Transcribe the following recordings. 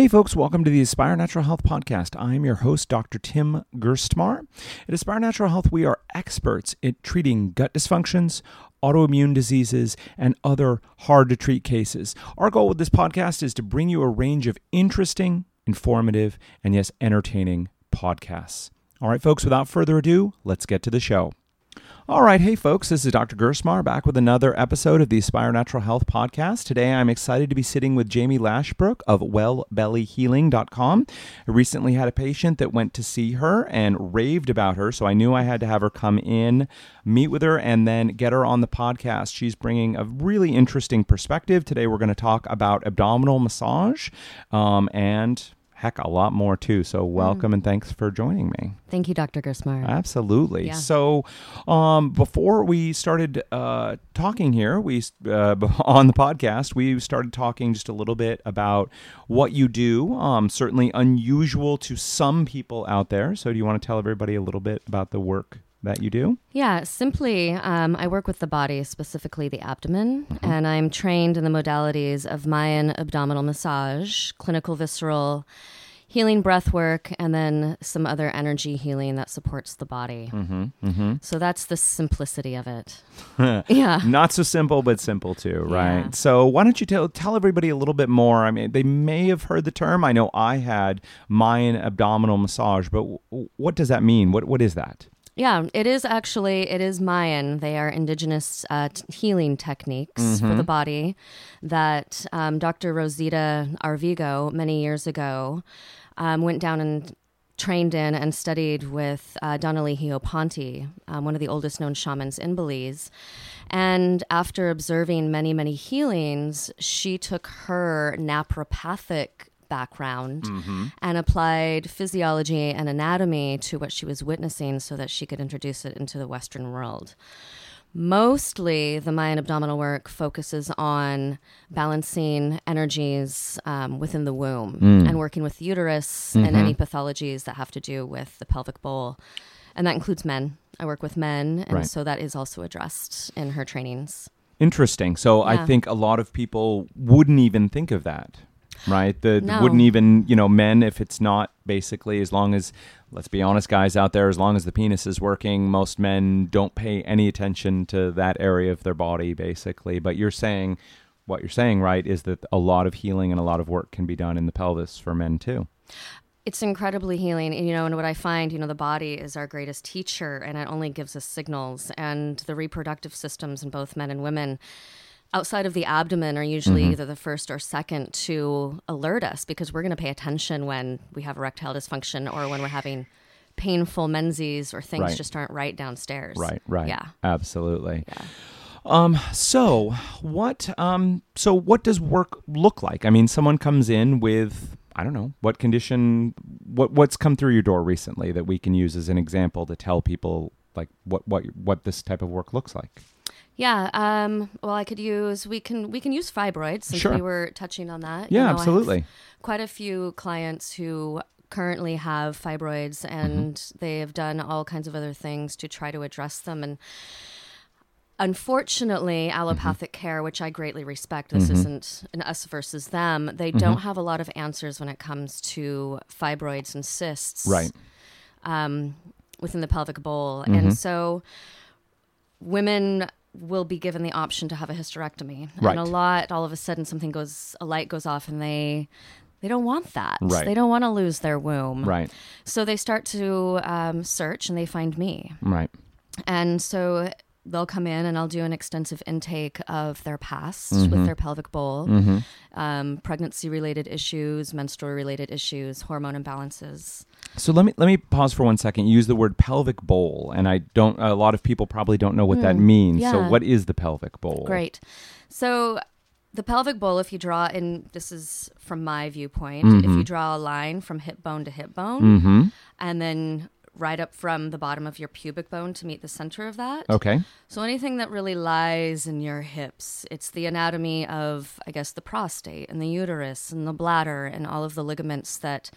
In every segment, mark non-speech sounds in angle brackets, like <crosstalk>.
Hey, folks, welcome to the Aspire Natural Health Podcast. I'm your host, Dr. Tim Gerstmar. At Aspire Natural Health, we are experts at treating gut dysfunctions, autoimmune diseases, and other hard to treat cases. Our goal with this podcast is to bring you a range of interesting, informative, and yes, entertaining podcasts. All right, folks, without further ado, let's get to the show. All right, hey folks, this is Dr. Gerstmar back with another episode of the Aspire Natural Health Podcast. Today I'm excited to be sitting with Jamie Lashbrook of wellbellyhealing.com. I recently had a patient that went to see her and raved about her, so I knew I had to have her come in, meet with her, and then get her on the podcast. She's bringing a really interesting perspective. Today we're going to talk about abdominal massage um, and heck, a lot more too. So welcome mm. and thanks for joining me. Thank you, Dr. Gerstmar. Absolutely. Yeah. So um, before we started uh, talking here, we uh, <laughs> on the podcast, we started talking just a little bit about what you do. Um, certainly unusual to some people out there. So do you want to tell everybody a little bit about the work that you do? Yeah, simply, um, I work with the body, specifically the abdomen, mm-hmm. and I'm trained in the modalities of Mayan abdominal massage, clinical visceral healing breath work, and then some other energy healing that supports the body. Mm-hmm, mm-hmm. So that's the simplicity of it. <laughs> yeah. Not so simple, but simple too, right? Yeah. So why don't you tell, tell everybody a little bit more? I mean, they may have heard the term. I know I had Mayan abdominal massage, but w- what does that mean? What What is that? Yeah, it is actually it is Mayan. They are indigenous uh, t- healing techniques mm-hmm. for the body that um, Dr. Rosita Arvigo many years ago um, went down and trained in and studied with uh, Don Elijio Panti, um, one of the oldest known shamans in Belize. And after observing many, many healings, she took her naturopathic background mm-hmm. and applied physiology and anatomy to what she was witnessing so that she could introduce it into the Western world. Mostly, the Mayan abdominal work focuses on balancing energies um, within the womb mm. and working with the uterus mm-hmm. and any pathologies that have to do with the pelvic bowl. And that includes men. I work with men, and right. so that is also addressed in her trainings. Interesting. So yeah. I think a lot of people wouldn't even think of that right? The no. wouldn't even you know men if it's not basically as long as let's be honest, guys out there, as long as the penis is working, most men don't pay any attention to that area of their body basically. But you're saying what you're saying, right, is that a lot of healing and a lot of work can be done in the pelvis for men too it's incredibly healing you know and what i find you know the body is our greatest teacher and it only gives us signals and the reproductive systems in both men and women outside of the abdomen are usually mm-hmm. either the first or second to alert us because we're going to pay attention when we have erectile dysfunction or when we're having painful menses or things right. just aren't right downstairs. Right, right. Yeah. Absolutely. Yeah. Um, so what um so what does work look like? I mean, someone comes in with I don't know, what condition what what's come through your door recently that we can use as an example to tell people like what what what this type of work looks like? Yeah. Um, well, I could use we can we can use fibroids since sure. we were touching on that. Yeah, you know, absolutely. quite a few clients who currently have fibroids and mm-hmm. they have done all kinds of other things to try to address them and unfortunately mm-hmm. allopathic mm-hmm. care which i greatly respect this mm-hmm. isn't an us versus them they mm-hmm. don't have a lot of answers when it comes to fibroids and cysts right um, within the pelvic bowl and mm-hmm. so women will be given the option to have a hysterectomy. Right. And a lot, all of a sudden, something goes, a light goes off, and they they don't want that. Right. They don't want to lose their womb. Right. So they start to um, search, and they find me. Right. And so they'll come in and I'll do an extensive intake of their past mm-hmm. with their pelvic bowl, mm-hmm. um, pregnancy related issues, menstrual related issues, hormone imbalances. So let me let me pause for one second. You use the word pelvic bowl, and I don't. A lot of people probably don't know what mm, that means. Yeah. So what is the pelvic bowl? Great. So the pelvic bowl, if you draw, and this is from my viewpoint, mm-hmm. if you draw a line from hip bone to hip bone, mm-hmm. and then right up from the bottom of your pubic bone to meet the center of that. Okay. So anything that really lies in your hips, it's the anatomy of, I guess, the prostate and the uterus and the bladder and all of the ligaments that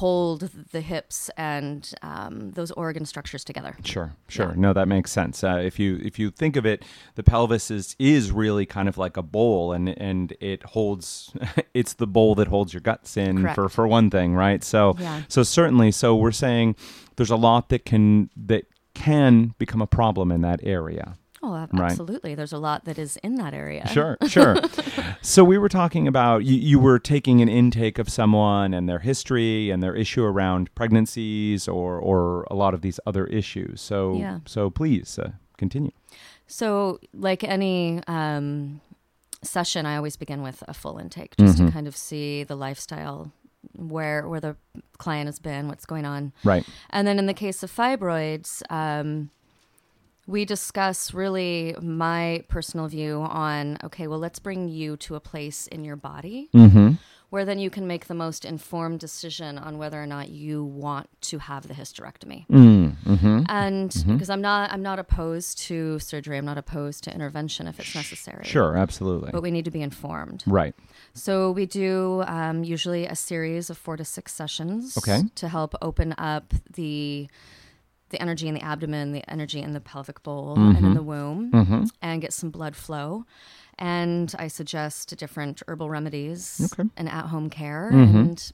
hold the hips and um, those organ structures together. Sure, sure. Yeah. No, that makes sense. Uh, if you if you think of it, the pelvis is is really kind of like a bowl, and and it holds. <laughs> it's the bowl that holds your guts in Correct. for for one thing, right? So Yeah. so certainly, so we're saying there's a lot that can that can become a problem in that area. Oh, ab- Right. absolutely. There's a lot that is in that area. Sure, <laughs> sure. so we were talking about you, you were taking an intake of someone and their history and their issue around pregnancies or or a lot of these other issues. So Yeah. so please uh, continue. So, like any um, session, I always begin with a full intake just Mhm. to kind of see the lifestyle, where where the client has been, what's going on, Right. and then in the case of fibroids, um, we discuss really my personal view on okay, well, let's bring you to a place in your body Mm-hmm. where then you can make the most informed decision on whether or not you want to have the hysterectomy. Mm-hmm. And because I'm not, I'm not opposed to surgery. I'm not opposed to intervention if it's necessary. Sure, absolutely. But we need to be informed. right. So we do um, usually a series of four to six sessions Okay. to help open up the the energy in the abdomen, the energy in the pelvic bowl and in the womb, Mm-hmm. and get some blood flow. And I suggest different herbal remedies Okay. and at home care. Mhm. And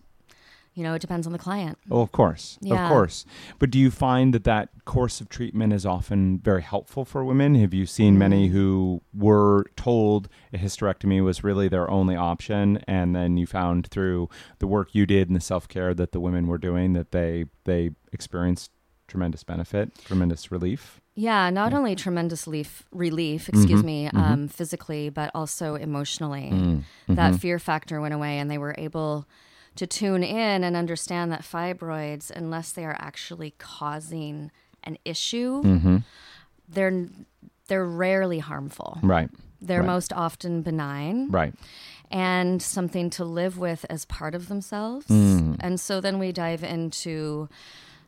you know, it depends on the client. Oh, of course, of course. But do you find that that course of treatment is often very helpful for women? Have you seen many Mm. who were told a hysterectomy was really their only option, and then you found through the work you did and the self care that the women were doing that they they experienced tremendous benefit, tremendous relief? Yeah, not only tremendous leaf, relief, excuse Mhm, me, mhm. um, physically, but also emotionally. Mm, That mhm. fear factor went away, and they were able to tune in and understand that fibroids, unless they are actually causing an issue, Mhm. they're they're rarely harmful. Right, They're Right. most often benign right. and something to live with as part of themselves. Mm. And so then we dive into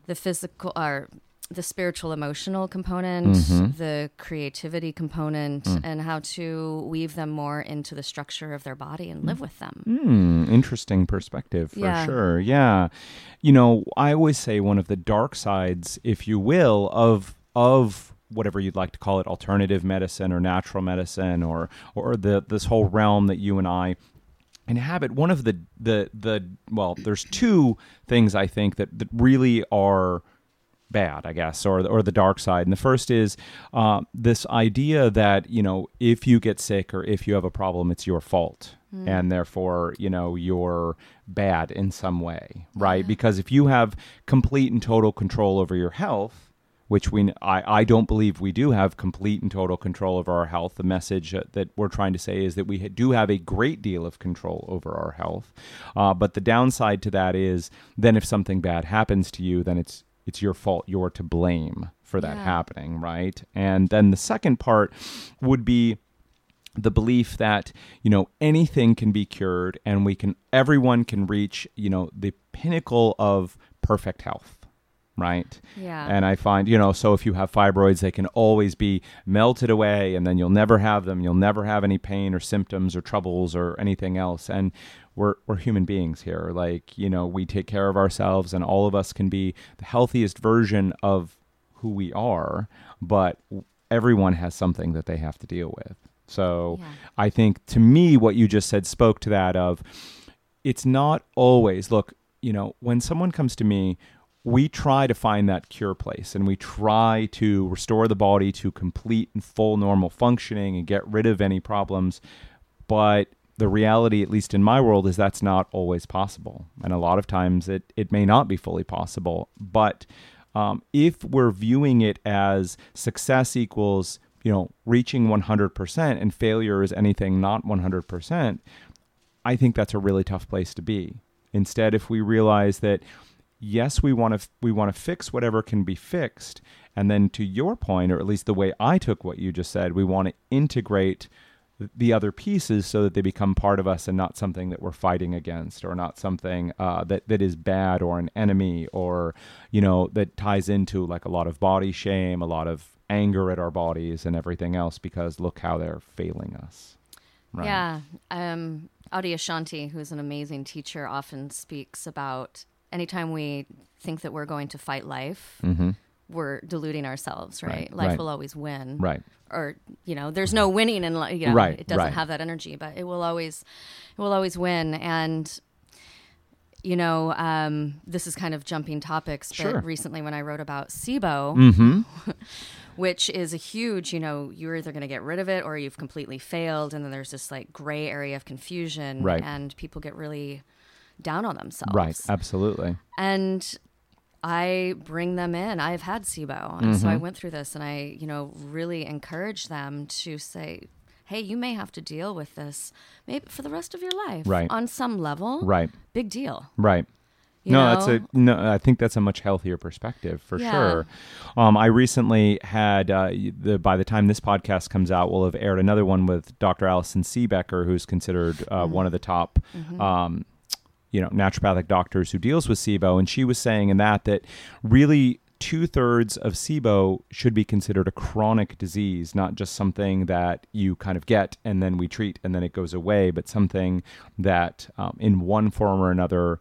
the physical or the spiritual emotional component, Mhm. the creativity component, Mm. and how to weave them more into the structure of their body and live with them. Hmm, interesting perspective for Yeah. sure. Yeah. You know, I always say one of the dark sides, if you will, of of whatever you'd like to call it, alternative medicine or natural medicine or or the this whole realm that you and I inhabit. One of the the the well, there's two things I think that, that really are bad, I guess, or or the dark side. And the first is uh, this idea that you know if you get sick or if you have a problem, it's your fault, and therefore you know you're bad in some way, right? Because if you have complete and total control over your health. Which we, I, I don't believe we do have complete and total control over our health. The message uh, that we're trying to say is that we do have a great deal of control over our health. Uh, but the downside to that is then if something bad happens to you, then it's it's your fault. You're to blame for that Yeah. happening, right? And then the second part would be the belief that you know anything can be cured and we can everyone can reach you know the pinnacle of perfect health right? Yeah. and i find you know so if you have fibroids they can always be melted away and then you'll never have them. You'll never have any pain or symptoms or troubles or anything else. And we're we're human beings here. Like you know we take care of ourselves and all of us can be the healthiest version of who we are but everyone has something that they have to deal with. So Yeah. I think to me, what you just said spoke to that of it's not always, look, you know, when someone comes to me, we try to find that cure place and we try to restore the body to complete and full normal functioning and get rid of any problems. But the reality, at least in my world, is that's not always possible. And a lot of times it, it may not be fully possible. But um, if we're viewing it as success equals, you know, reaching 100% and failure is anything not 100%, I think that's a really tough place to be. Instead, if we realize that yes, we want to we want to fix whatever can be fixed, and then to your point, or at least the way I took what you just said, we want to integrate the other pieces so that they become part of us and not something that we're fighting against or not something uh, that that is bad or an enemy or you know that ties into like a lot of body shame, a lot of anger at our bodies and everything else because look how they're failing us. Right. Yeah. Um, Adyashanti, who's an amazing teacher, often speaks about anytime we think that we're going to fight life, Mm-hmm. we're deluding ourselves, right? Right, Life right. will always win. Right. Or, you know, there's no winning in life, you know, Right, it doesn't right. have that energy, but it will always it will always win and you know, um, this is kind of jumping topics, but Sure. recently when I wrote about SIBO, Mm-hmm. <laughs> which is a huge, you know, you're either going to get rid of it or you've completely failed. And then there's this like gray area of confusion. Right. And people get really down on themselves. Right. Absolutely. And I bring them in. I've had SIBO. And Mm-hmm. so I went through this and I, you know, really encourage them to say, hey, you may have to deal with this maybe for the rest of your life. Right. On some level. Right. Big deal. Right. You no, know? that's a no. I think that's a much healthier perspective for Yeah. sure. Um, I recently had uh, the by the time this podcast comes out, we'll have aired another one with Dr. Allison Siebecker, who's considered uh, Mm-hmm. one of the top. Um, you know, naturopathic doctors who deals with SIBO, and she was saying in that that really two thirds of SIBO should be considered a chronic disease, not just something that you kind of get and then we treat and then it goes away, but something that um, in one form or another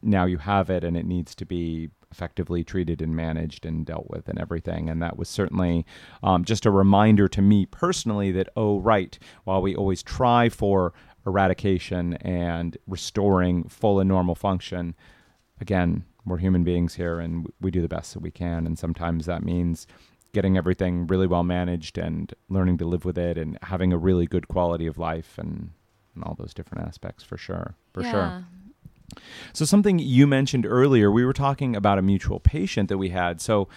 now you have it and it needs to be effectively treated and managed and dealt with and everything. And that was certainly um, just a reminder to me personally that, oh, right, while we always try for eradication and restoring full and normal function, again, we're human beings here and we do the best that we can. And sometimes that means getting everything really well managed and learning to live with it and having a really good quality of life and, and all those different aspects for sure. For sure. So something you mentioned earlier, we were talking about a mutual patient that we had. So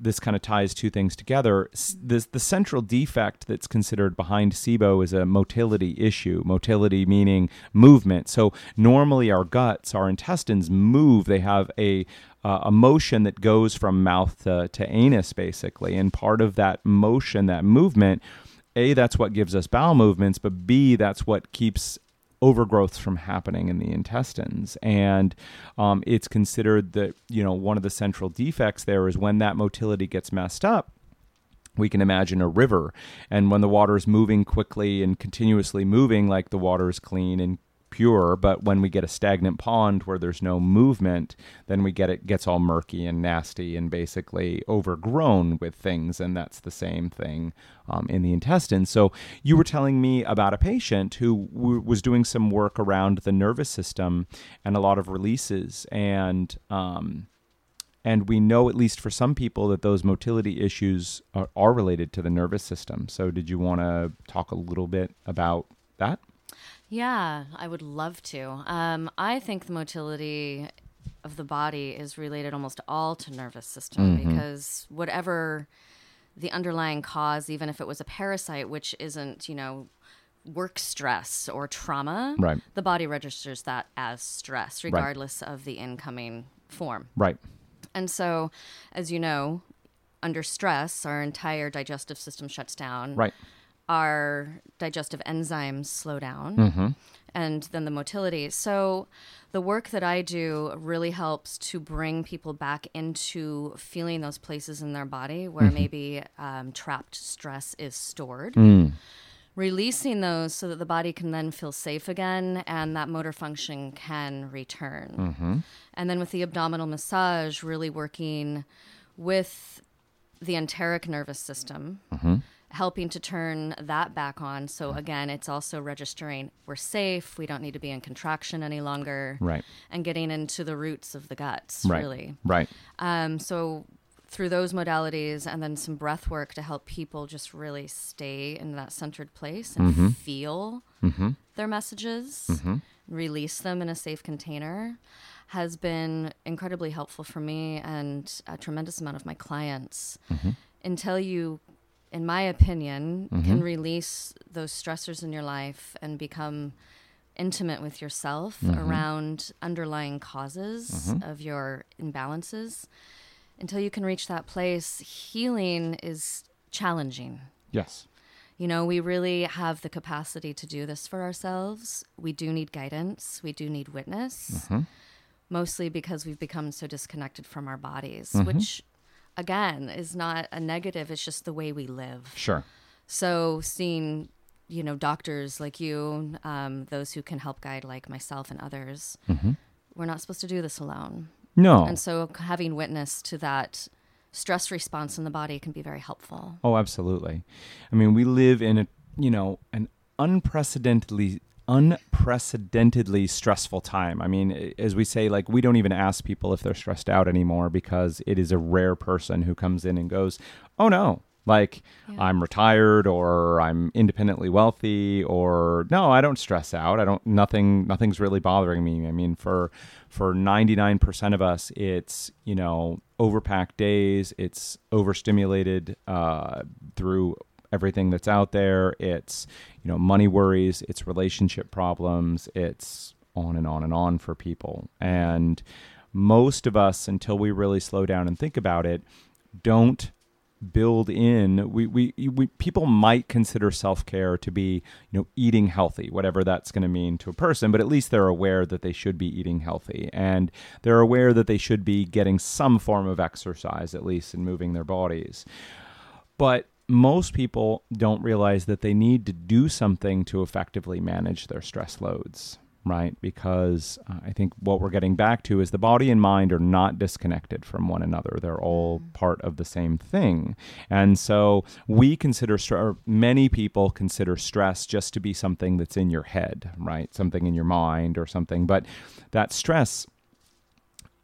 this kind of ties two things together. This, the central defect that's considered behind SIBO is a motility issue. Motility meaning movement. So normally our guts, our intestines move. They have a uh, a motion that goes from mouth to, to anus, basically. And part of that motion, that movement, a that's what gives us bowel movements, but b that's what keeps overgrowth from happening in the intestines. And um, it's considered that you know one of the central defects there is when that motility gets messed up we can imagine a river. And when the water is moving quickly and continuously moving like the water is clean and pure but when we get a stagnant pond where there's no movement then we get it gets all murky and nasty and basically overgrown with things and that's the same thing um, in the intestines so you were telling me about a patient who w- was doing some work around the nervous system and a lot of releases and um, and we know, at least for some people, that those motility issues are, are related to the nervous system. So, did you want to talk a little bit about that? Yeah, I would love to. Um, I think the motility of the body is related almost all to nervous system because whatever the underlying cause, even if it was a parasite, which isn't, you know, work stress or trauma, Right. the body registers that as stress, regardless of the incoming form. Right. And so, as you know, under stress, our entire digestive system shuts down Right. Our digestive enzymes slow down Mm-hmm. and then the motility. So, the work that I do really helps to bring people back into feeling those places in their body where maybe um, trapped stress is stored. Releasing those so that the body can then feel safe again and that motor function can return. And then with the abdominal massage, really working with the enteric nervous system, helping to turn that back on. So again, it's also registering we're safe, we don't need to be in contraction any longer, Right. and getting into the roots of the guts, Right. really. Right. Um, so through those modalities and then some breath work to help people just really stay in that centered place and mm-hmm. feel mm-hmm. their messages, mm-hmm. release them in a safe container has been incredibly helpful for me and a tremendous amount of my clients until you in my opinion can mm-hmm. release those stressors in your life and become intimate with yourself mm-hmm. around underlying causes mm-hmm. of your imbalances. Until you can reach that place healing is challenging. Yes. you know we really have the capacity to do this for ourselves. We do need guidance. We do need witness. Mostly because we've become so disconnected from our bodies which again is not a negative it's just the way we live Sure. so seeing, you know, doctors like you, um, those who can help guide like myself and others, we're not supposed to do this alone. No. And so having witness to that stress response in the body can be very helpful. Oh, absolutely. I mean, we live in a, you know, an unprecedentedly unprecedentedly stressful time. I mean, as we say, like we don't even ask people if they're stressed out anymore because it is a rare person who comes in and goes, "Oh no, like yeah. I'm retired or I'm independently wealthy or no, I don't stress out. I don't nothing nothing's really bothering me. I mean, for for 99% of us, it's, you know, overpacked days, it's overstimulated uh, through everything that's out there. It's, you know, money worries, it's relationship problems, it's on and on and on for people. And most of us, until we really slow down and think about it, don't build in we, we, we people might consider self-care to be you know eating healthy whatever that's going to mean to a person but at least they're aware that they should be eating healthy and they're aware that they should be getting some form of exercise at least and moving their bodies but most people don't realize that they need to do something to effectively manage their stress loads right? Because uh, I think what we're getting back to is the body and mind are not disconnected from one another. They're all mm. part of the same thing. And so we consider, or many people consider stress just to be something that's in your head, right? Something in your mind or something. But that stress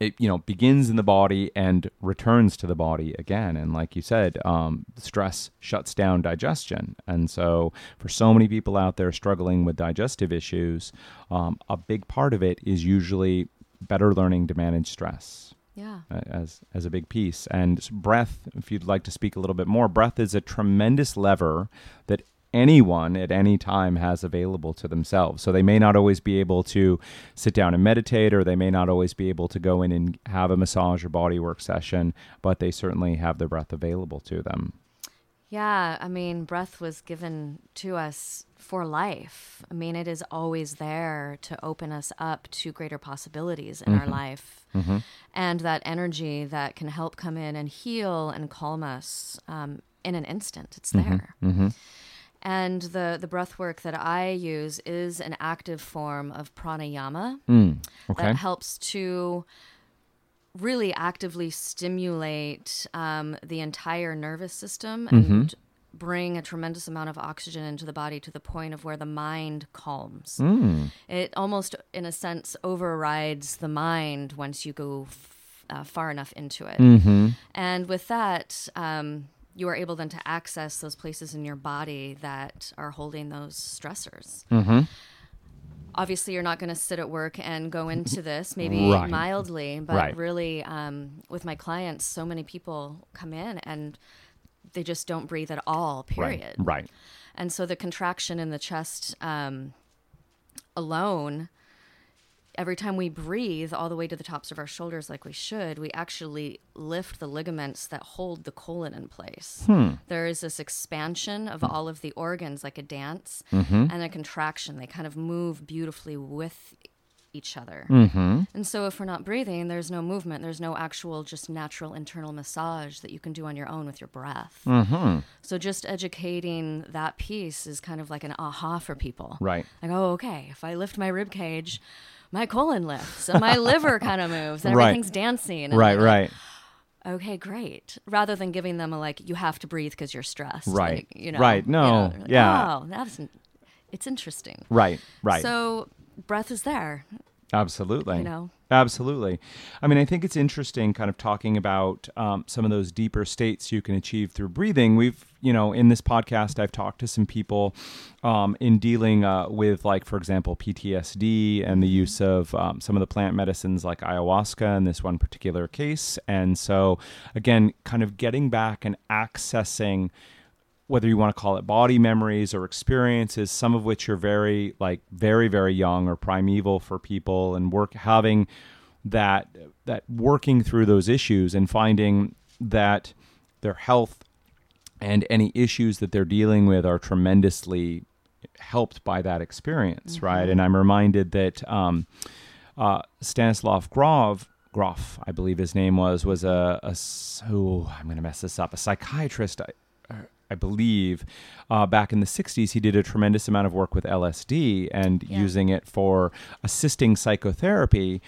it you know begins in the body and returns to the body again. And like you said um, stress shuts down digestion. And so for so many people out there struggling with digestive issues um, a big part of it is usually better learning to manage stress yeah. as as a big piece. And breath if you'd like to speak a little bit more breath is a tremendous lever that anyone at any time has available to themselves. So they may not always be able to sit down and meditate, or they may not always be able to go in and have a massage or body work session, but they certainly have the breath available to them. Yeah, I mean, breath was given to us for life. I mean, it is always there to open us up to greater possibilities in mm-hmm. our life. Mm-hmm. And that energy that can help come in and heal and calm us um, in an instant, it's mm-hmm. there. Mm-hmm. And the, the breath work that I use is an active form of pranayama mm, okay. that helps to really actively stimulate um, the entire nervous system and mm-hmm. bring a tremendous amount of oxygen into the body to the point of where the mind calms. Mm. It almost, in a sense, overrides the mind once you go f- uh, far enough into it. Mm-hmm. And with that, um, you are able then to access those places in your body that are holding those stressors. Mm-hmm. Obviously, you're not going to sit at work and go into this, maybe right. mildly, but right. really, um, with my clients, so many people come in and they just don't breathe at all, period. Right. right. And so the contraction in the chest um, alone every time we breathe all the way to the tops of our shoulders like we should, we actually lift the ligaments that hold the colon in place. Hmm. There is this expansion of all of the organs like a dance mm-hmm. and a contraction. They kind of move beautifully with each other. Mm-hmm. And so if we're not breathing, there's no movement. There's no actual just natural internal massage that you can do on your own with your breath. Mm-hmm. So just educating that piece is kind of like an aha for people. Right. Like, oh, okay, if I lift my rib cage, my colon lifts and my liver <laughs> kind of moves and right. everything's dancing. And right, right. Okay, great. Rather than giving them a like, you have to breathe because you're stressed. Right. Like, you know. Right. No. You know, like, yeah. Oh, that's it's interesting. Right. Right. So breath is there. Absolutely. You know. Absolutely. I mean, I think it's interesting kind of talking about um, some of those deeper states you can achieve through breathing. We've, you know, in this podcast, I've talked to some people um, in dealing uh, with, like, for example, PTSD and the use of um, some of the plant medicines like ayahuasca in this one particular case. And so, again, kind of getting back and accessing whether you want to call it body memories or experiences, some of which are very like very very young or primeval for people, and work having that that working through those issues and finding that their health and any issues that they're dealing with are tremendously helped by that experience, mm-hmm. right? And I'm reminded that um, uh, Stanislav Grof, Grof, I believe his name was, was a, a oh, I'm going to mess this up, a psychiatrist. I believe, uh, back in the 60s, he did a tremendous amount of work with LSD and yeah. using it for assisting psychotherapy.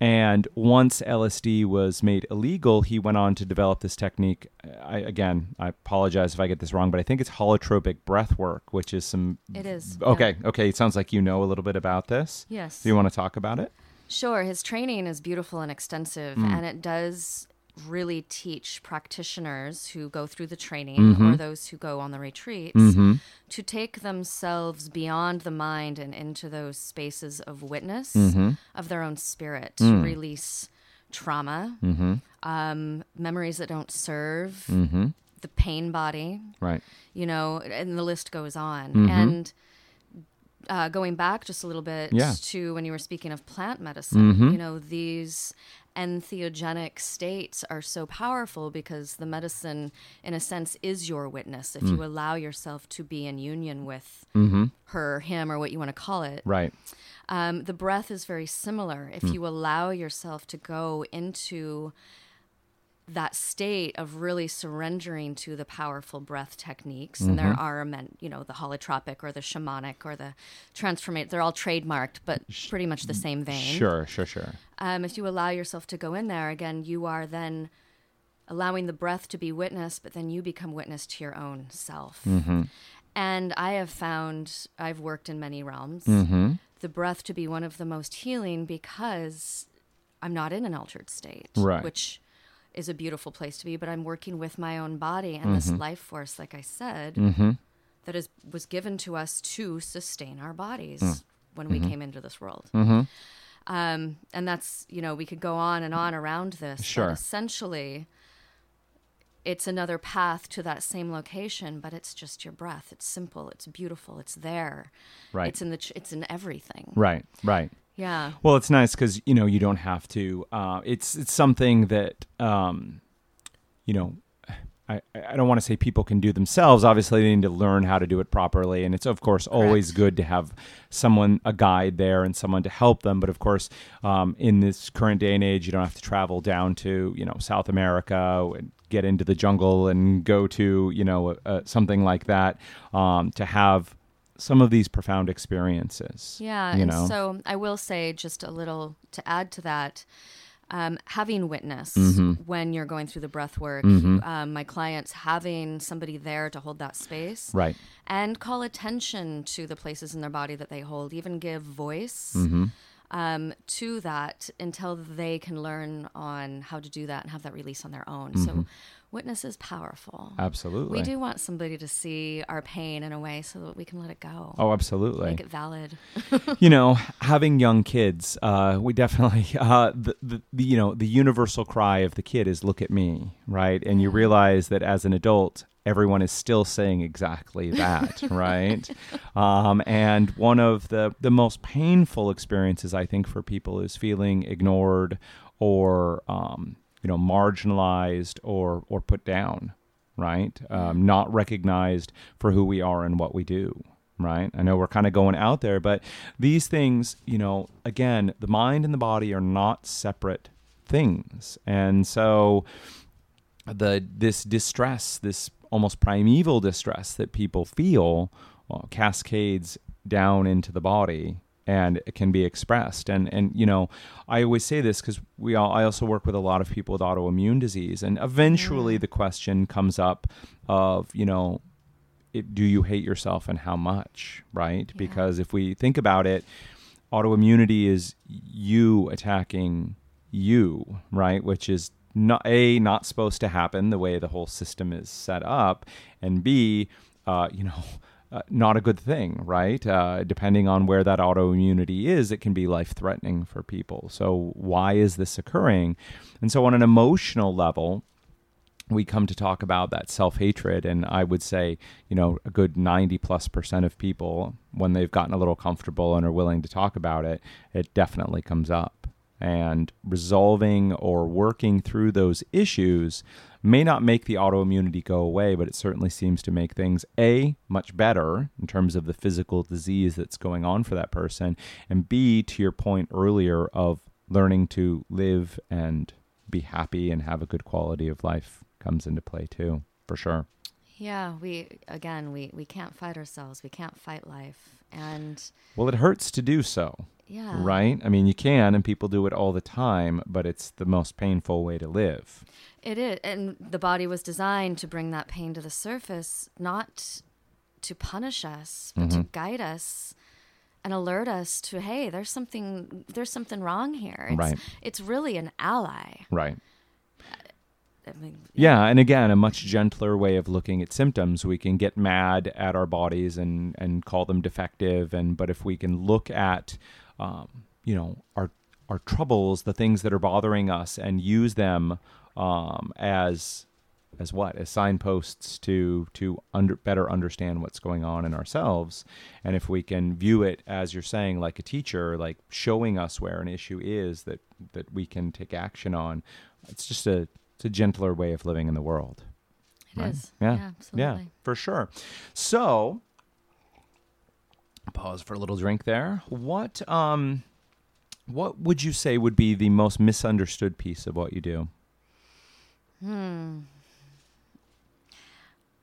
And once LSD was made illegal, he went on to develop this technique. I, again, I apologize if I get this wrong, but I think it's holotropic breath work, which is some. It is. Okay, yeah. okay. It sounds like you know a little bit about this. Yes. Do you want to talk about it? Sure. His training is beautiful and extensive, mm. and it does really teach practitioners who go through the training mm-hmm. or those who go on the retreats mm-hmm. to take themselves beyond the mind and into those spaces of witness mm-hmm. of their own spirit to mm. release trauma, mm-hmm. um, memories that don't serve, mm-hmm. the pain body. Right. You know, and the list goes on. Mm-hmm. And uh, going back just a little bit yeah. to when you were speaking of plant medicine, you know, these entheogenic states are so powerful because the medicine, in a sense, is your witness. If mm. you allow yourself to be in union with mm-hmm. her, him, or what you want to call it. Right. Um, the breath is very similar. If mm. you allow yourself to go into that state of really surrendering to the powerful breath techniques mm-hmm. and there mm-hmm. are you know the holotropic or the shamanic or the transformate they're all trademarked but pretty much the same vein sure sure sure um, if you allow yourself to go in there again you are then allowing the breath to be witness but then you become witness to your own self mm-hmm. and i have found i've worked in many realms mm-hmm. the breath to be one of the most healing because i'm not in an altered state right. which is a beautiful place to be, but I'm working with my own body and mm-hmm. this life force, like I said, mm-hmm. that is was given to us to sustain our bodies mm. when we mm-hmm. came into this world. Mm-hmm. Um, and that's you know we could go on and on around this. Sure. essentially, it's another path to that same location, but it's just your breath. It's simple. It's beautiful. It's there. Right. It's in the. Ch- it's in everything. Right. Right. Yeah. Well, it's nice because you know you don't have to. Uh, it's it's something that um, you know. I, I don't want to say people can do themselves. Obviously, they need to learn how to do it properly, and it's of course Correct. always good to have someone, a guide there, and someone to help them. But of course, um, in this current day and age, you don't have to travel down to you know South America and get into the jungle and go to you know something like that um, to have some of these profound experiences. Yeah, you know. So I will say just a little to add to that. Um, having witness mm-hmm. when you're going through the breath work, mm-hmm. um, my clients having somebody there to hold that space, right, and call attention to the places in their body that they hold, even give voice. Mm-hmm. Um, to that until they can learn on how to do that and have that release on their own. So mm-hmm witness is powerful. Absolutely. We do want somebody to see our pain in a way so that we can let it go. Oh, absolutely. Make it valid. <laughs> you know, having young kids, uh, we definitely, <laughs> uh, the, the, the, you know, the universal cry of the kid is look at me, right? And you realize that as an adult, everyone is still saying exactly that, <laughs> right? Um, and one of the, the most painful experiences, I think, for people is feeling ignored or um, you know marginalized or or put down right? Um, not recognized for who we are and what we do right? I know we're kind of going out there but these things you know again the mind and the body are not separate things. And so the this distress this almost primeval distress that people feel well, cascades down into the body and it can be expressed. And and you know i always say this because we all i also work with a lot of people with autoimmune disease and eventually the question comes up of you know it, do you hate yourself and how much right? Yeah. because if we think about it autoimmunity is you attacking you right? Which is not a not supposed to happen the way the whole system is set up and b uh, you know uh, not a good thing, right? Uh, depending on where that autoimmunity is, it can be life threatening for people. So, why is this occurring? And so, on an emotional level, we come to talk about that self hatred. And I would say, you know, a good 90 plus percent of people, when they've gotten a little comfortable and are willing to talk about it, it definitely comes up. And resolving or working through those issues may not make the autoimmunity go away, but it certainly seems to make things A, much better in terms of the physical disease that's going on for that person, and B, to your point earlier of learning to live and be happy and have a good quality of life comes into play too, for sure. Yeah, we again we we can't fight ourselves. We can't fight life. And well, it hurts to do so. Yeah. right? I mean, you can, and people do it all the time, but it's the most painful way to live. It is. And the body was designed to bring that pain to the surface, not to punish us, but Mm-hmm. to guide us and alert us to, hey, there's something there's something wrong here. It's, Right. It's really an ally. Right. I mean, Yeah, and again, a much gentler way of looking at symptoms. We can get mad at our bodies and and call them defective, and but if we can look at, um, you know, our our troubles, the things that are bothering us, and use them um, as as what as signposts to to under better understand what's going on in ourselves and if we can view it as you're saying like a teacher like showing us where an issue is that that we can take action on it's just a it's a gentler way of living in the world it is. Right. Yeah. Yeah, absolutely. yeah for sure so pause for a little drink there what um what would you say would be the most misunderstood piece of what you do Hmm.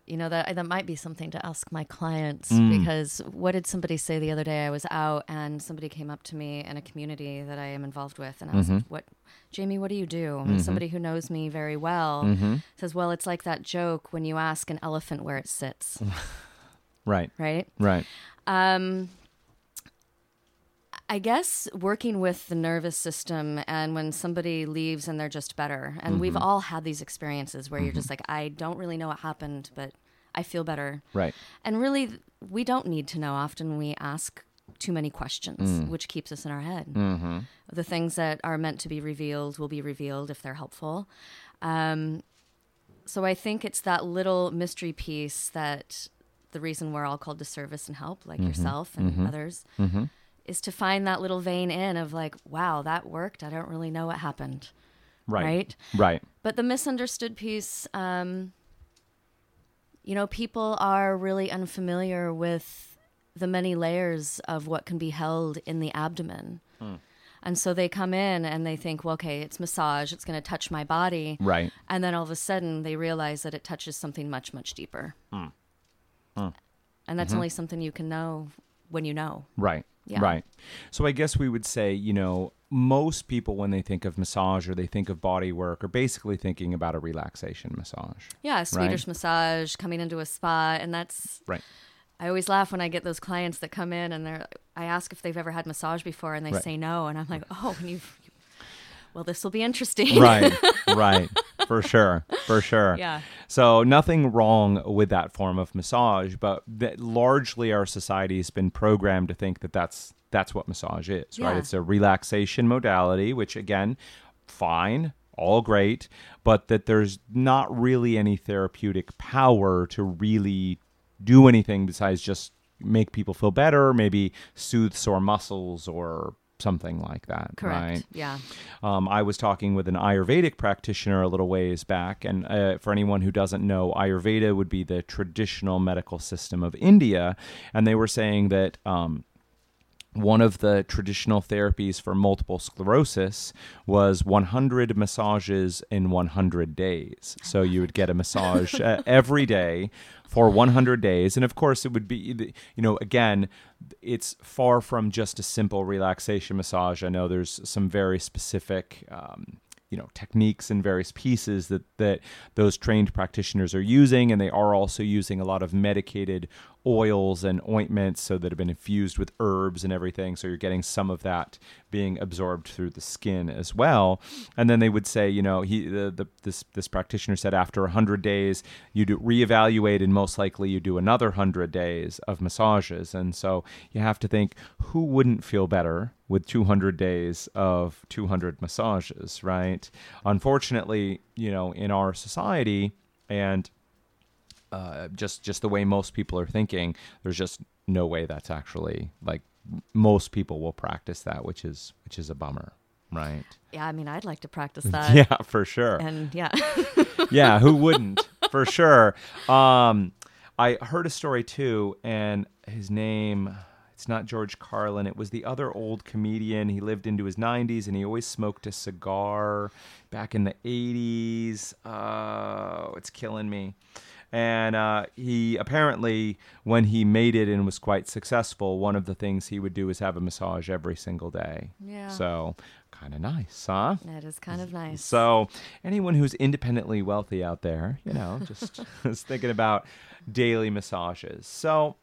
You know that that might be something to ask my clients Mm. because what did somebody say the other day? I was out and somebody came up to me in a community that I am involved with and asked, Mm-hmm. "What, Jamie? What do you do?" And Somebody who knows me very well Mm-hmm. says, "Well, it's like that joke when you ask an elephant where it sits, <laughs> right right?" right Um, I guess working with the nervous system and when somebody leaves and they're just better. And we've all had these experiences where you're just like, I don't really know what happened, but I feel better. right And really, we don't need to know. Often we ask too many questions, which keeps us in our head. mm-hmm. The things that are meant to be revealed will be revealed if they're helpful. Um, so I think it's that little mystery piece that the reason we're all called to service and help, like yourself and others, Mm-hmm. is to find that little vein in of like, wow, that worked. I don't really know what happened. right Right? right But the misunderstood piece, um, you know, people are really unfamiliar with the many layers of what can be held in the abdomen. And so they come in and they think, well, okay, it's massage, it's going to touch my body. right And then all of a sudden they realize that it touches something much, much deeper. And that's mm-hmm. only something you can know when you know. Right. Yeah. Right. So I guess we would say, you know, most people when they think of massage or they think of body work are basically thinking about a relaxation massage. Yeah, Swedish massage, coming into a spa. And that's Right. I always laugh when I get those clients that come in and they're. I ask if they've ever had massage before, and they Right. say no, and I'm like, oh, and you've. Well, this will be interesting. Right. <laughs> right. For sure. For sure. <laughs> Yeah. So nothing wrong with that form of massage, but that largely our society has been programmed to think that that's that's what massage is, right? It's a relaxation modality, which again, fine, all great, but that there's not really any therapeutic power to really do anything besides just make people feel better, maybe soothe sore muscles or something like that, Correct. right? Yeah. Um, I was talking with an Ayurvedic practitioner a little ways back, and uh, for anyone who doesn't know, Ayurveda would be the traditional medical system of India, and they were saying that. Um, one of the traditional therapies for multiple sclerosis was 100 massages in 100 days. So you would get a massage uh, every day for 100 days. And of course, it would be, you know, again, it's far from just a simple relaxation massage. I know there's some very specific. Um, you know techniques and various pieces that that those trained practitioners are using and they are also using a lot of medicated oils and ointments so that have been infused with herbs and everything. So you're getting some of that being absorbed through the skin as well. And then they would say you know he the, the this this practitioner said after 100 days you do reevaluate and most likely you do another 100 days of massages. And so you have to think who wouldn't feel better with 200 days of 200 massages, right? Unfortunately, you know, in our society and uh, just just the way most people are thinking, there's just no way that's actually like most people will practice that, which is which is a bummer, right? Yeah. I mean, I'd like to practice <laughs> that. yeah, for sure. And yeah. <laughs> yeah, who wouldn't? For sure. Um, I heard a story too, and his name. It's not George Carlin. It was the other old comedian. He lived into his 90s and he always smoked a cigar back in the 80s. Oh, it's killing me. And uh, he apparently, when he made it and was quite successful, one of the things he would do is have a massage every single day. Yeah. So, kind of nice, huh? That is kind of nice. So, anyone who's independently wealthy out there, you know, just <laughs> is thinking about daily massages. So,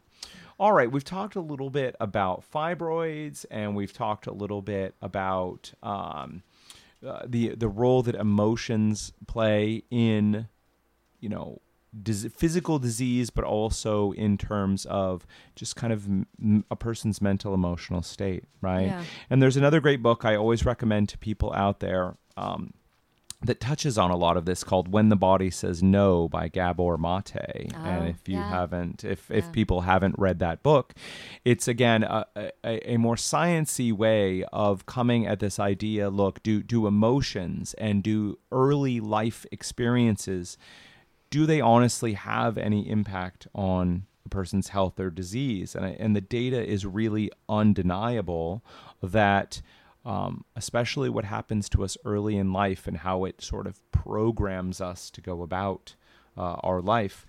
all right, we've talked a little bit about fibroids, and we've talked a little bit about um, uh, the the role that emotions play in, you know, dis- physical disease, but also in terms of just kind of m- a person's mental emotional state, right? Yeah. And there's another great book I always recommend to people out there. Um, that touches on a lot of this called When the Body Says No by Gabor Mate. and Oh, if you yeah. haven't, if, if people haven't read that book, it's again a, a, a more sciency way of coming at this idea. Look, do do emotions and do early life experiences, do they honestly have any impact on a person's health or disease? And, I- and the data is really undeniable that um, especially what happens to us early in life and how it sort of programs us to go about uh, our life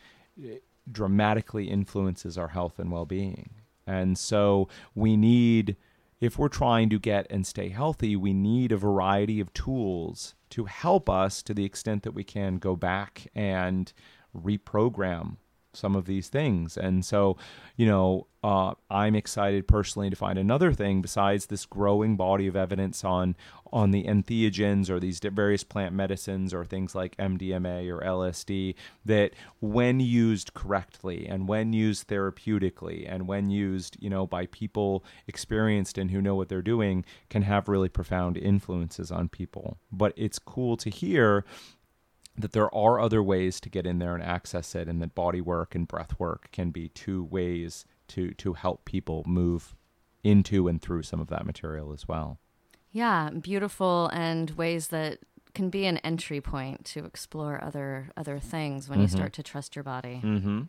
dramatically influences our health and well-being and so we need if we're trying to get and stay healthy we need a variety of tools to help us to the extent that we can go back and reprogram some of these things. And so, you know, uh, I'm excited personally to find another thing besides this growing body of evidence on on the entheogens or these various plant medicines or things like MDMA or LSD that when used correctly and when used therapeutically and when used, you know, by people experienced and who know what they're doing can have really profound influences on people. But it's cool to hear that there are other ways to get in there and access it and that body work and breath work can be two ways to to help people move into and through some of that material as well. Yeah, beautiful and ways that can be an entry point to explore other other things when you mm-hmm. start to trust your body. Mm-hmm.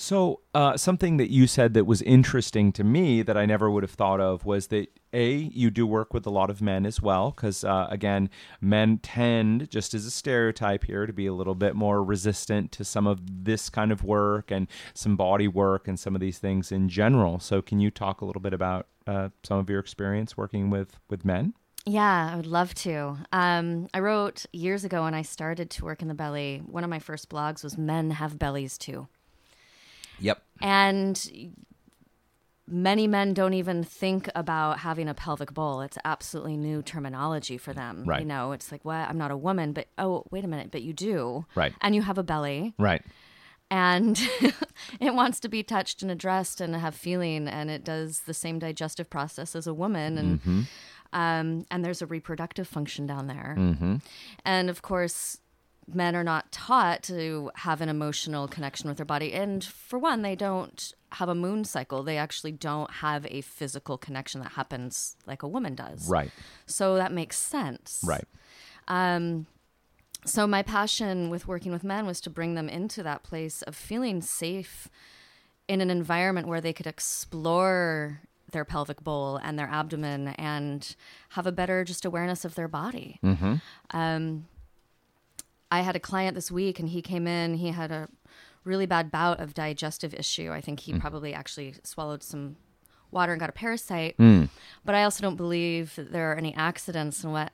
So uh, something that you said that was interesting to me that i never would have thought of was that a you do work with a lot of men as well because uh, again men tend just as a stereotype here to be a little bit more resistant to some of this kind of work and some body work and some of these things in general so can you talk a little bit about uh, some of your experience working with with men Yeah, I would love to. Um, I wrote years ago when I started to work in the belly. One of my first blogs was "Men Have Bellies Too," yep and many men don't even think about having a pelvic bowl. It's absolutely new terminology for them. Right. You know, it's like, "What? I'm not a woman," but oh, wait a minute, but you do. Right. And you have a belly. right and <laughs> it wants to be touched and addressed and have feeling and it does the same digestive process as a woman and um, and there's a reproductive function down there and of course men are not taught to have an emotional connection with their body. And for one they don't have a moon cycle. They actually don't have a physical connection that happens like a woman does. Right. So that makes sense. Right. Um, so my passion with working with men was to bring them into that place of feeling safe in an environment where they could explore their pelvic bowl and their abdomen and have a better just awareness of their body. Um, I had a client this week and he came in, he had a really bad bout of digestive issue. I think he mm. probably actually swallowed some water and got a parasite. Mm. But I also don't believe that there are any accidents and what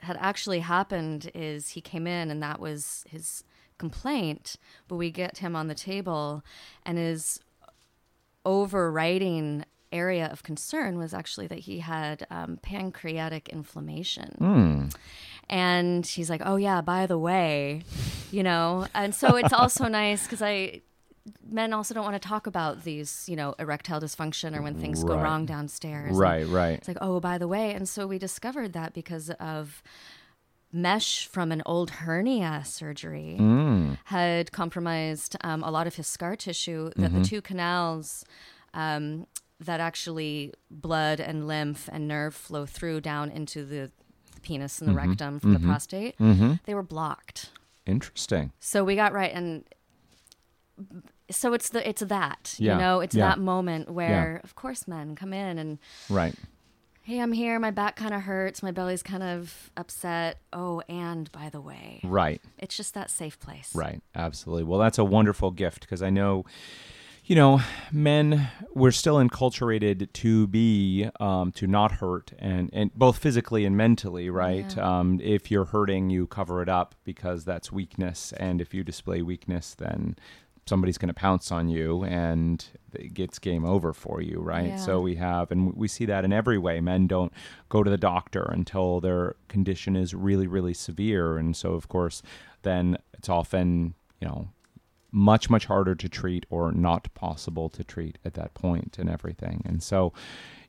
had actually happened is he came in and that was his complaint, but we get him on the table and his overriding area of concern was actually that he had um, pancreatic inflammation. And he's like, oh, yeah, by the way, you know, and so it's also <laughs> nice because I, men also don't want to talk about these, you know, erectile dysfunction or when things go wrong downstairs. And right right it's like, oh, by the way. And so we discovered that because of mesh from an old hernia surgery had compromised um, a lot of his scar tissue, that the two canals um, that actually blood and lymph and nerve flow through down into the penis and the mm-hmm. rectum from the mm-hmm. prostate, mm-hmm. they were blocked. interesting So we got right and so it's the it's that Yeah, you know it's yeah. that moment where of course men come in and right hey, I'm here. My back kind of hurts. My belly's kind of upset. Oh, and by the way, Right. it's just that safe place. Right. Absolutely. Well, that's a wonderful gift because I know, you know, men we're still enculturated to be um, to not hurt and and both physically and mentally. Right. Yeah. Um, if you're hurting, you cover it up because that's weakness, and if you display weakness, then somebody's going to pounce on you and it gets game over for you right Yeah. so we have and we see that in every way men don't go to the doctor until their condition is really really severe and so of course then it's often you know much much harder to treat or not possible to treat at that point and everything. And so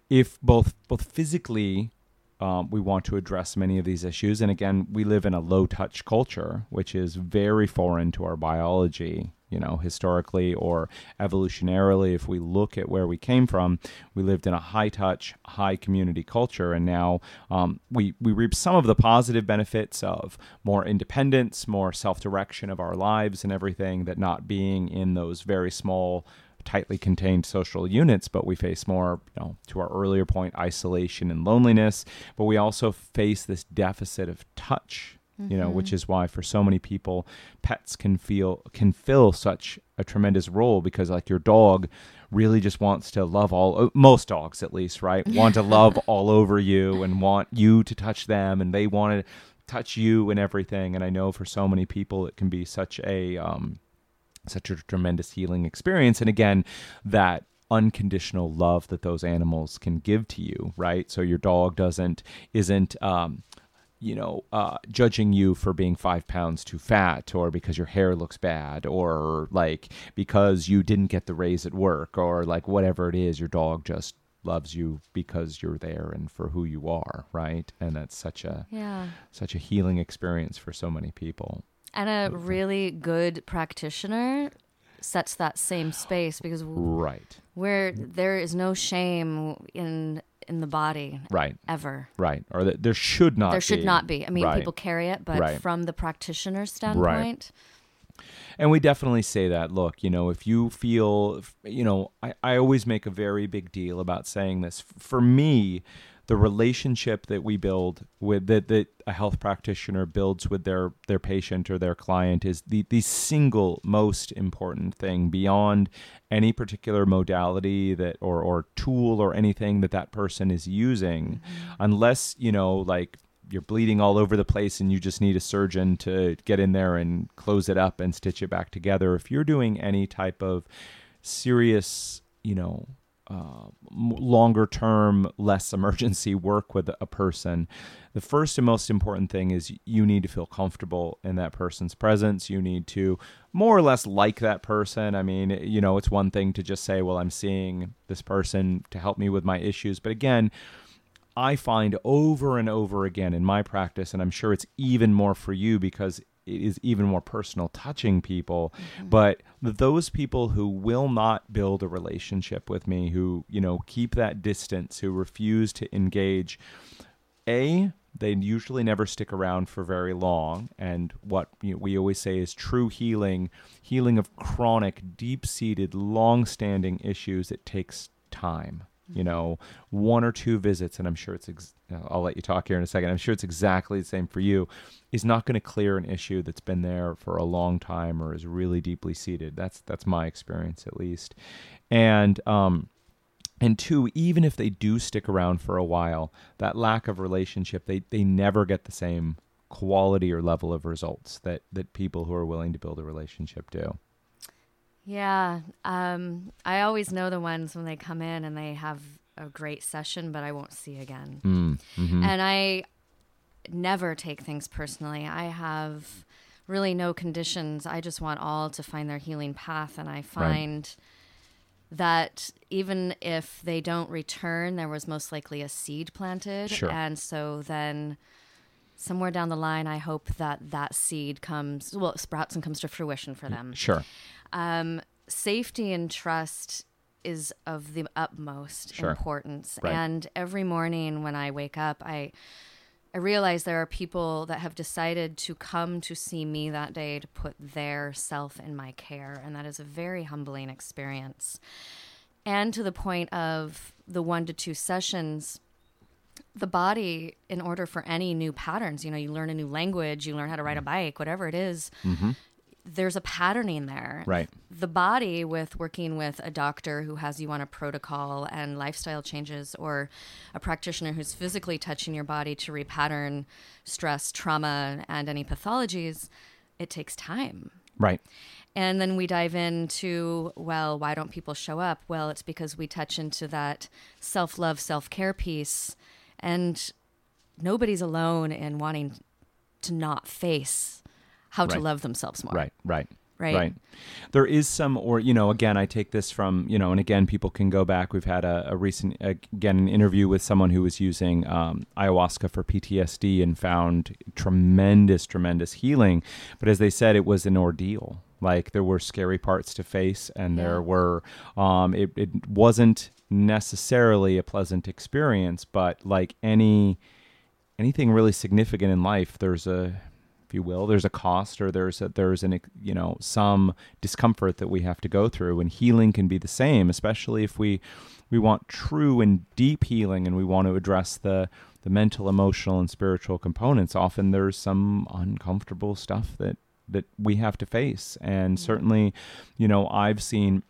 if both both physically um, we want to address many of these issues and again we live in a low touch culture which is very foreign to our biology you know historically or evolutionarily if we look at where we came from we lived in a high touch high community culture and now um, we we reap some of the positive benefits of more independence more self-direction of our lives and everything that not being in those very small tightly contained social units, but we face more, you know, to our earlier point, isolation and loneliness. But we also face this deficit of touch, you know, which is why for so many people, pets can feel can fill such a tremendous role because like your dog really just wants to love all uh, most dogs at least right <laughs> want to love all over you and want you to touch them and they want to touch you and everything and i know for so many people it can be such a um, such a tremendous healing experience. And again, that unconditional love that those animals can give to you, right? So your dog doesn't isn't um, you know uh, judging you for being five pounds too fat, or because your hair looks bad, or like because you didn't get the raise at work, or like whatever it is. Your dog just loves you because you're there and for who you are, right? And that's such a Yeah. such a healing experience for so many people. And a really good practitioner sets that same space because Right. where there is no shame in in the body Right. ever. Right. Or that there should not there should be. not be. I mean, Right. people carry it, but Right. from the practitioner standpoint, right. And we definitely say that. Look, you know, if you feel, you know, I, I always make a very big deal about saying this. For me, the relationship that we build with that, that a health practitioner builds with their their patient or their client is the the single most important thing beyond any particular modality that or or tool or anything that that person is using mm-hmm. unless you know like you're bleeding all over the place and you just need a surgeon to get in there and close it up and stitch it back together. If you're doing any type of serious, you know, uh, longer term, less emergency <laughs> work with a person, the first and most important thing is you need to feel comfortable in that person's presence. You need to more or less like that person. I mean, you know, it's one thing to just say, well, I'm seeing this person to help me with my issues. But again, I find over and over again in my practice, and I'm sure it's even more for you because it is even more personal touching people. Mm-hmm. But those people who will not build a relationship with me, who, you know, keep that distance, who refuse to engage, A, they usually never stick around for very long. And what you know, we always say is true healing, healing of chronic, deep seated, long standing issues, it takes time you know one or two visits and i'm sure it's ex- i'll let you talk here in a second i'm sure it's exactly the same for you is not going to clear an issue that's been there for a long time or is really deeply seated. That's that's my experience at least. And um and two even if they do stick around for a while that lack of relationship they they never get the same quality or level of results that that people who are willing to build a relationship do yeah. Um, I always know the ones when they come in and they have a great session, but I won't see again. mm, mhm. And I never take things personally. I have really no conditions. I just want all to find their healing path. And I find that even if they don't return, there was most likely a seed planted. Sure. And so then somewhere down the line, I hope that that seed comes, well, sprouts and comes to fruition for them. sure Um, safety and trust is of the utmost Sure. importance. Right. And every morning when I wake up, I I realize there are people that have decided to come to see me that day to put their self in my care, and that is a very humbling experience. And to the point of the one to two sessions, the body, in order for any new patterns, you know, you learn a new language, you learn how to ride a mm-hmm. bike, whatever it is, mm-hmm. there's a patterning there. Right. The body, with working with a doctor who has you on a protocol and lifestyle changes, or a practitioner who's physically touching your body to repattern stress, trauma, and any pathologies, it takes time. Right. And then we dive into, well, why don't people show up? Well, it's because we touch into that self love, self care piece. And nobody's alone in wanting to not face how to love themselves more. Right. Right. Right. Right. There is some, or, you know, again, I take this from, you know, and again, people can go back. We've had a, a recent, again, an interview with someone who was using um, ayahuasca for PTSD and found tremendous, tremendous healing. But as they said, it was an ordeal. Like there were scary parts to face, and there were, um, it, it wasn't necessarily a pleasant experience, but like any, anything really significant in life, there's a, if you will, there's a cost or there's a, there's an you know some discomfort that we have to go through, and healing can be the same, especially if we we want true and deep healing, and we want to address the the mental, emotional, and spiritual components. Often there's some uncomfortable stuff that that we have to face, and mm-hmm. certainly, you know, I've seen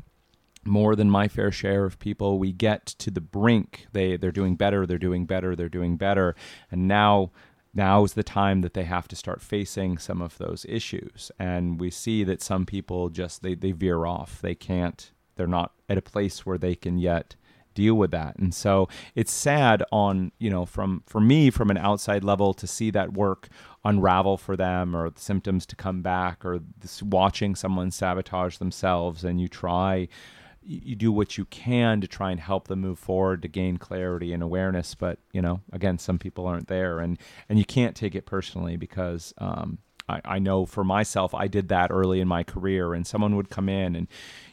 more than my fair share of people. We get to the brink. They they're doing better they're doing better they're doing better. And now now is the time that they have to start facing some of those issues. And we see that some people just they, they veer off. They can't they're not at a place where they can yet deal with that. And so it's sad on you know from for me from an outside level to see that work unravel for them or the symptoms to come back or watching someone sabotage themselves and you try you do what you can to try and help them move forward to gain clarity and awareness but you know again some people aren't there and and you can't take it personally because um I, I know for myself I did that early in my career and someone would come in and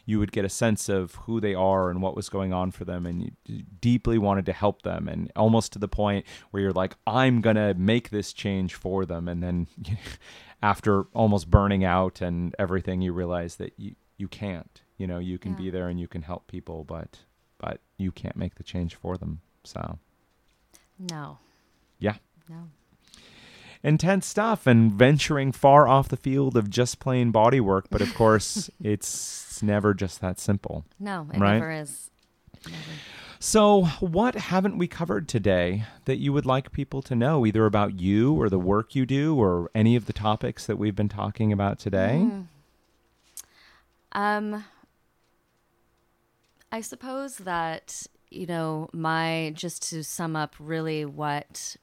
you would get a sense of who they are and what was going on for them and you deeply wanted to help them and almost to the point where you're like I'm to make this change for them and then <laughs> after almost burning out and everything you realize that you you can't you know you can Yeah. be there and you can help people but but you can't make the change for them so No. yeah No. intense stuff and venturing far off the field of just plain body work but of course it's, <laughs> it's never just that simple No, it Right. never is. Never. so what haven't we covered today that you would like people to know either about you or the work you do or any of the topics that we've been talking about today Mm. Um, I suppose that, you know, my, just to sum up really what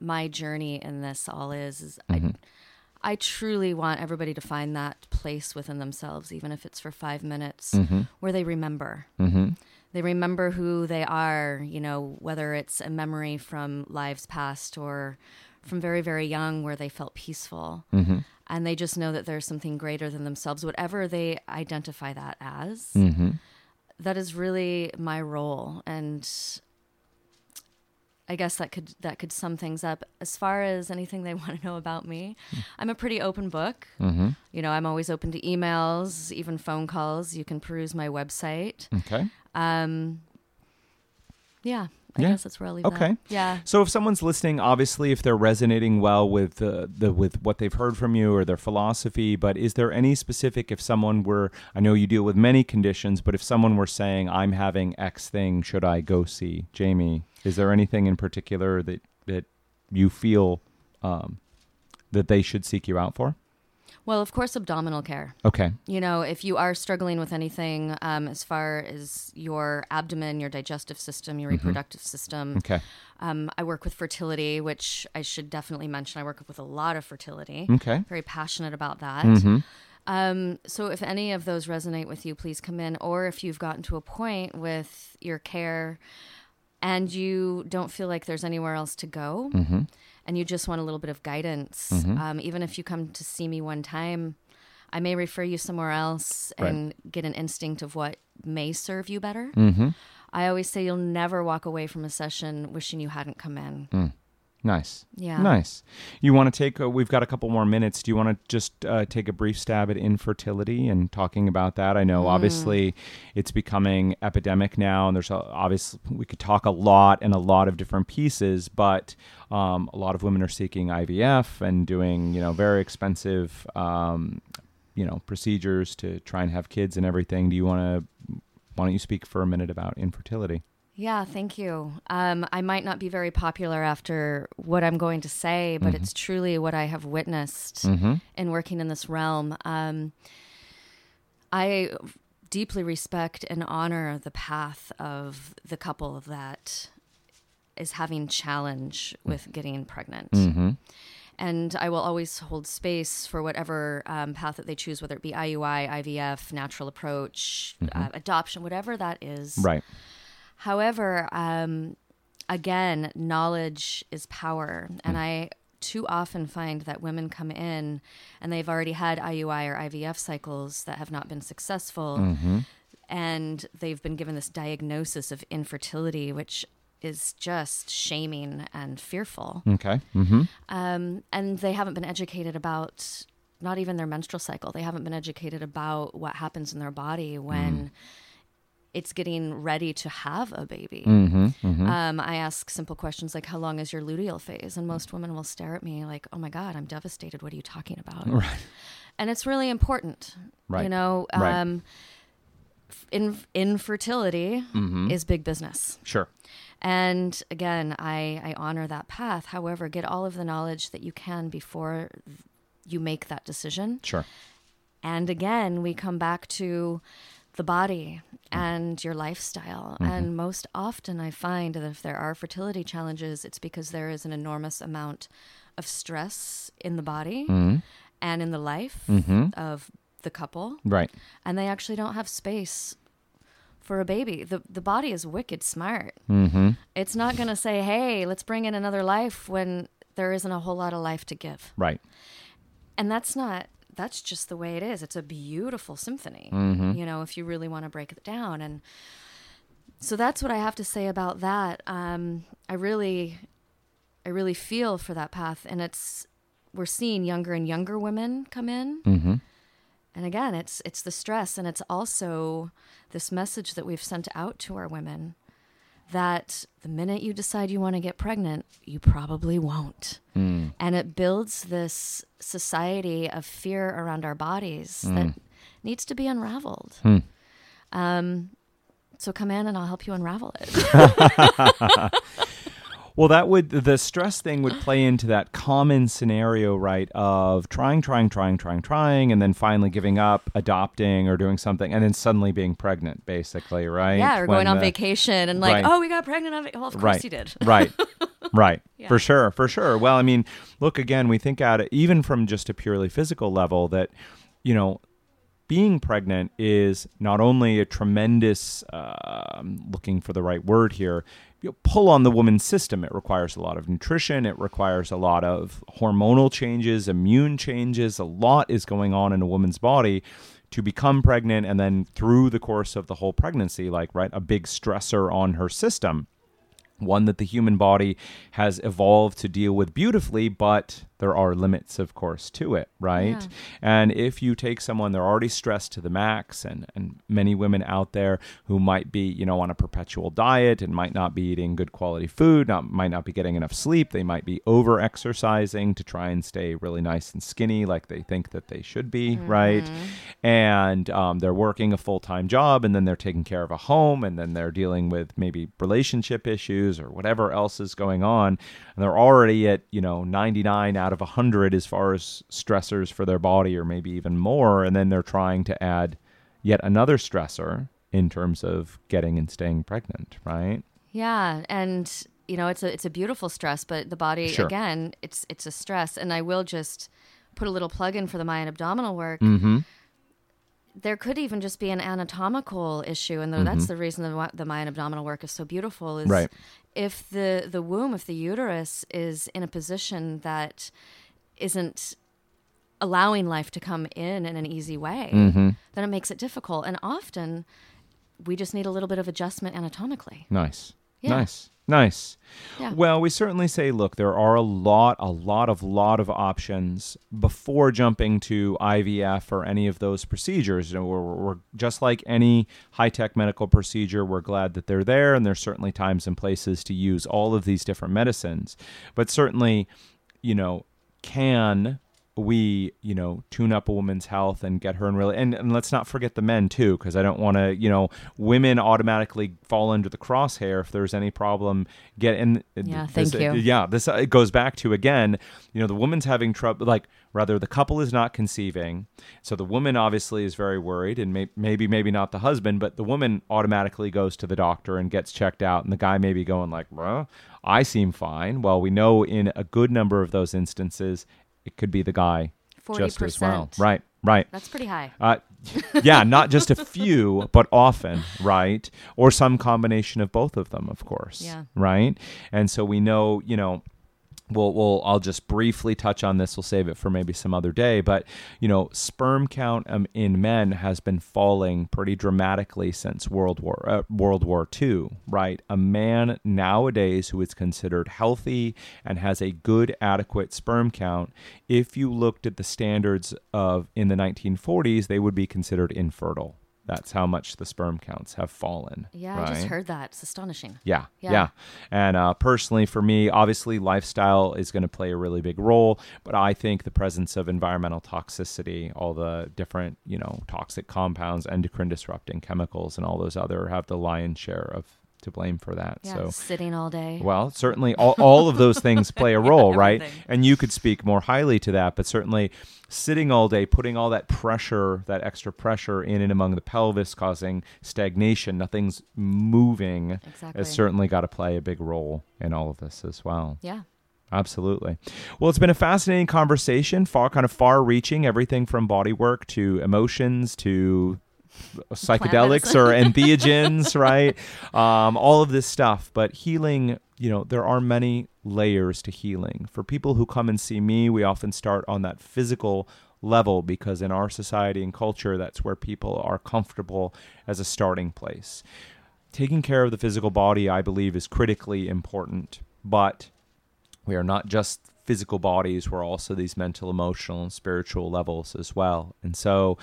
my journey in this all is, is Mm-hmm. I, I truly want everybody to find that place within themselves, even if it's for five minutes, Mm-hmm. where they remember. mm-hmm They remember who they are, you know, whether it's a memory from lives past or from very, very young where they felt peaceful. mm-hmm And they just know that there's something greater than themselves, whatever they identify that as. That is really my role. And I guess that could that could sum things up. As far as anything they <laughs> want to know about me, I'm a pretty open book. mm-hmm You know, I'm always open to emails, even phone calls. You can peruse my website. okay Um, yeah, I Yeah. guess that's where Okay. that. Yeah. So if someone's listening, obviously, if they're resonating well with uh, the with what they've heard from you or their philosophy, but is there any specific? If someone were, I know you deal with many conditions, but if someone were saying, "I'm having X thing, should I go see Jamie?" Is there anything in particular that that you feel um, that they should seek you out for? Well, of course, abdominal care. Okay. You know, if you are struggling with anything um, as far as your abdomen, your digestive system, your reproductive system, Okay. um, I work with fertility, which I should definitely mention. I work with a lot of fertility. Okay. Very passionate about that. Mm-hmm. Um, so if any of those resonate with you, please come in. Or if you've gotten to a point with your care and you don't feel like there's anywhere else to go Mm-hmm. and you just want a little bit of guidance, Mhm. um, even if you come to see me one time, I may refer you somewhere else Right. and get an instinct of what may serve you better. Mm-hmm. I always say you'll never walk away from a session wishing you hadn't come in. Nice. Yeah. Nice. You want to take, a, we've got a couple more minutes. Do you want to just uh, take a brief stab at infertility and talking about that? I know obviously it's becoming epidemic now, and there's obviously, we could talk a lot and a lot of different pieces, but um, a lot of women are seeking IVF and doing, you know, very expensive, um, you know, procedures to try and have kids and everything. Do you want to, why don't you speak for a minute about infertility? Yeah, thank you. Um, I might not be very popular after what I'm going to say, but it's truly what I have witnessed in working in this realm. Um, I deeply respect and honor the path of the couple that is having challenge with getting pregnant. And I will always hold space for whatever um, path that they choose, whether it be IUI, IVF, natural approach, uh, adoption, whatever that is. Right. However, um, again, knowledge is power. And I too often find that women come in and they've already had IUI or IVF cycles that have not been successful. And they've been given this diagnosis of infertility, which is just shaming and fearful. Okay. Mm-hmm. Um, and they haven't been educated about not even their menstrual cycle. They haven't been educated about what happens in their body when it's getting ready to have a baby. Mm-hmm. Um, I ask simple questions like, "How long is your luteal phase?" And most women will stare at me like, "Oh my god, I'm devastated. What are you talking about?" <laughs> Right. And it's really important, Right. You know, Right. um, f- in, infertility Mm-hmm. is big business. Sure. And again, I, I honor that path. However, get all of the knowledge that you can before you make that decision. Sure. And again, we come back to the body mm. and your lifestyle. Mm-hmm. And most often, I find that if there are fertility challenges, it's because there is an enormous amount of stress in the body mm. and in the life mm-hmm. of the couple. Right. And they actually don't have space for a baby. The, the body is wicked smart. Mm-hmm. It's not going to say, hey, let's bring in another life when there isn't a whole lot of life to give. Right. And that's not, that's just the way it is. It's a beautiful symphony, you know, if you really want to break it down. And so that's what I have to say about that. Um, I really, I really feel for that path. And it's, we're seeing younger and younger women come in. Mm-hmm. And again, it's it's the stress and it's also this message that we've sent out to our women that the minute you decide you want to get pregnant, you probably won't. Hmm. And it builds this society of fear around our bodies hmm. that needs to be unraveled. Hmm. Um, so come in and I'll help you unravel it. <laughs> <laughs> Well, that would the stress thing would play into that common scenario, right? Of trying, trying, trying, trying, trying, and then finally giving up, adopting, or doing something, and then suddenly being pregnant, basically, right? yeah, or going on vacation and like, Right. oh, we got pregnant on vacation. Well, of course right. you did. right. <laughs> Right. Yeah. For sure. For sure. Well, I mean, look again, we think at it even from just a purely physical level that, you know, being pregnant is not only a tremendous, uh, I'm looking for the right word here, you know, pull on the woman's system. It requires a lot of nutrition. It requires a lot of hormonal changes, immune changes. A lot is going on in a woman's body to become pregnant and then through the course of the whole pregnancy, like, right, a big stressor on her system one that the human body has evolved to deal with beautifully, but there are limits, of course, to it, right? Yeah. And if you take someone, they're already stressed to the max, and, and many women out there who might be, you know, on a perpetual diet and might not be eating good quality food, not, might not be getting enough sleep, they might be over exercising to try and stay really nice and skinny like they think that they should be, right? And um, they're working a full time job, and then they're taking care of a home, and then they're dealing with maybe relationship issues or whatever else is going on. And they're already at, you know, 99 out of 100 as far as stressors for their body, or maybe even more. And then they're trying to add yet another stressor in terms of getting and staying pregnant, right? Yeah, and you know it's a it's a beautiful stress, but the body Sure. again, it's it's a stress. And I will just put a little plug in for the Mayan abdominal work. Mm-hmm. There could even just be an anatomical issue, and though that's the reason the, the Mayan abdominal work is so beautiful. Is Right. If the the womb, if the uterus is in a position that isn't allowing life to come in in an easy way, Mm-hmm. then it makes it difficult. And often, we just need a little bit of adjustment anatomically. Nice. Yeah. Nice. Nice. Yeah. Well, we certainly say, look, there are a lot, a lot of, lot of options before jumping to IVF or any of those procedures. You know, we're, we're just like any high tech medical procedure. We're glad that they're there, and there's certainly times and places to use all of these different medicines. But certainly, you know, can we you know tune up a woman's health and get her in really and, and let's not forget the men too because i don't want to you know women automatically fall under the crosshair if there's any problem get in Yeah, this, thank you. yeah this it goes back to again you know the woman's having trouble like rather the couple is not conceiving so the woman obviously is very worried and may, maybe maybe not the husband but the woman automatically goes to the doctor and gets checked out and the guy may be going like well i seem fine well we know in a good number of those instances it could be the guy just as well right right That's pretty high. uh, yeah, not just a few, <laughs> but often, right? Or some combination of both of them, of course. Yeah. Right. And so we know, you know, we'll, we'll I'll just briefly touch on this. We'll save it for maybe some other day. But you know, sperm count um, in men has been falling pretty dramatically since World War uh, World War II. Right, a man nowadays who is considered healthy and has a good, adequate sperm count, if you looked at the standards of in the 1940s, they would be considered infertile. That's how much the sperm counts have fallen. Yeah, I just heard that. It's astonishing. Yeah, yeah. Yeah. And uh, personally, for me, obviously, lifestyle is going to play a really big role. But I think the presence of environmental toxicity, all the different, you know, toxic compounds, endocrine disrupting chemicals, and all those other have the lion's share of to blame for that. Yeah, So. sitting all day. Well, certainly all, all of those things play a <laughs> role, right? And you could speak more highly to that, but certainly sitting all day, putting all that pressure, that extra pressure in and among the pelvis, causing stagnation, nothing's moving, Exactly. has certainly got to play a big role in all of this as well. yeah. Absolutely. Well, it's been a fascinating conversation, far kind of far reaching, everything from body work to emotions to psychedelics or <laughs> entheogens, right? Um, all of this stuff. But healing, you know, there are many layers to healing. For people who come and see me, we often start on that physical level because in our society and culture, that's where people are comfortable as a starting place. Taking care of the physical body, I believe, is critically important. But we are not just physical bodies we're also these mental emotional and spiritual levels as well and so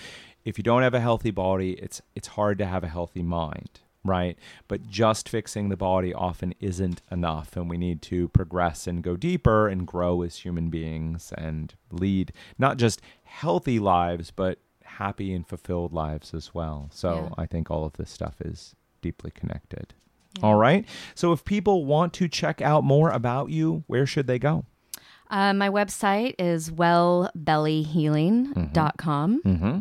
if you don't have a healthy body it's it's hard to have a healthy mind right but just fixing the body often isn't enough and we need to progress and go deeper and grow as human beings and lead not just healthy lives but happy and fulfilled lives as well so Yeah. i think all of this stuff is deeply connected all right. So if people want to check out more about you, where should they go? Uh, my website is wellbellyhealing.com. Mm-hmm.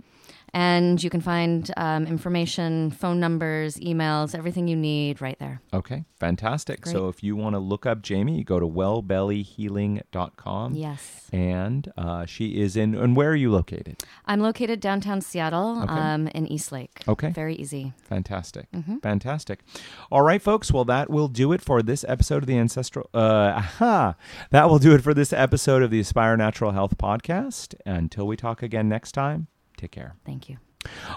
And you can find um, information, phone numbers, emails, everything you need right there. Okay, fantastic. Great. So if you want to look up Jamie, you go to wellbellyhealing.com. Yes. And uh, she is in, and where are you located? I'm located downtown Seattle Okay. um, in Eastlake. Okay. Very easy. Fantastic. Mm-hmm. Fantastic. All right, folks. Well, that will do it for this episode of the Ancestral. Uh, aha. That will do it for this episode of the Aspire Natural Health Podcast. Until we talk again next time, take care. Thank you.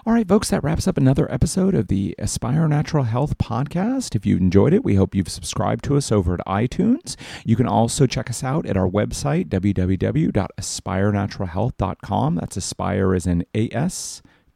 All right, folks, that wraps up another episode of the Aspire Natural Health podcast. If you enjoyed it, we hope you've subscribed to us over at iTunes. You can also check us out at our website, www.aspirenaturalhealth.com. That's Aspire as in A S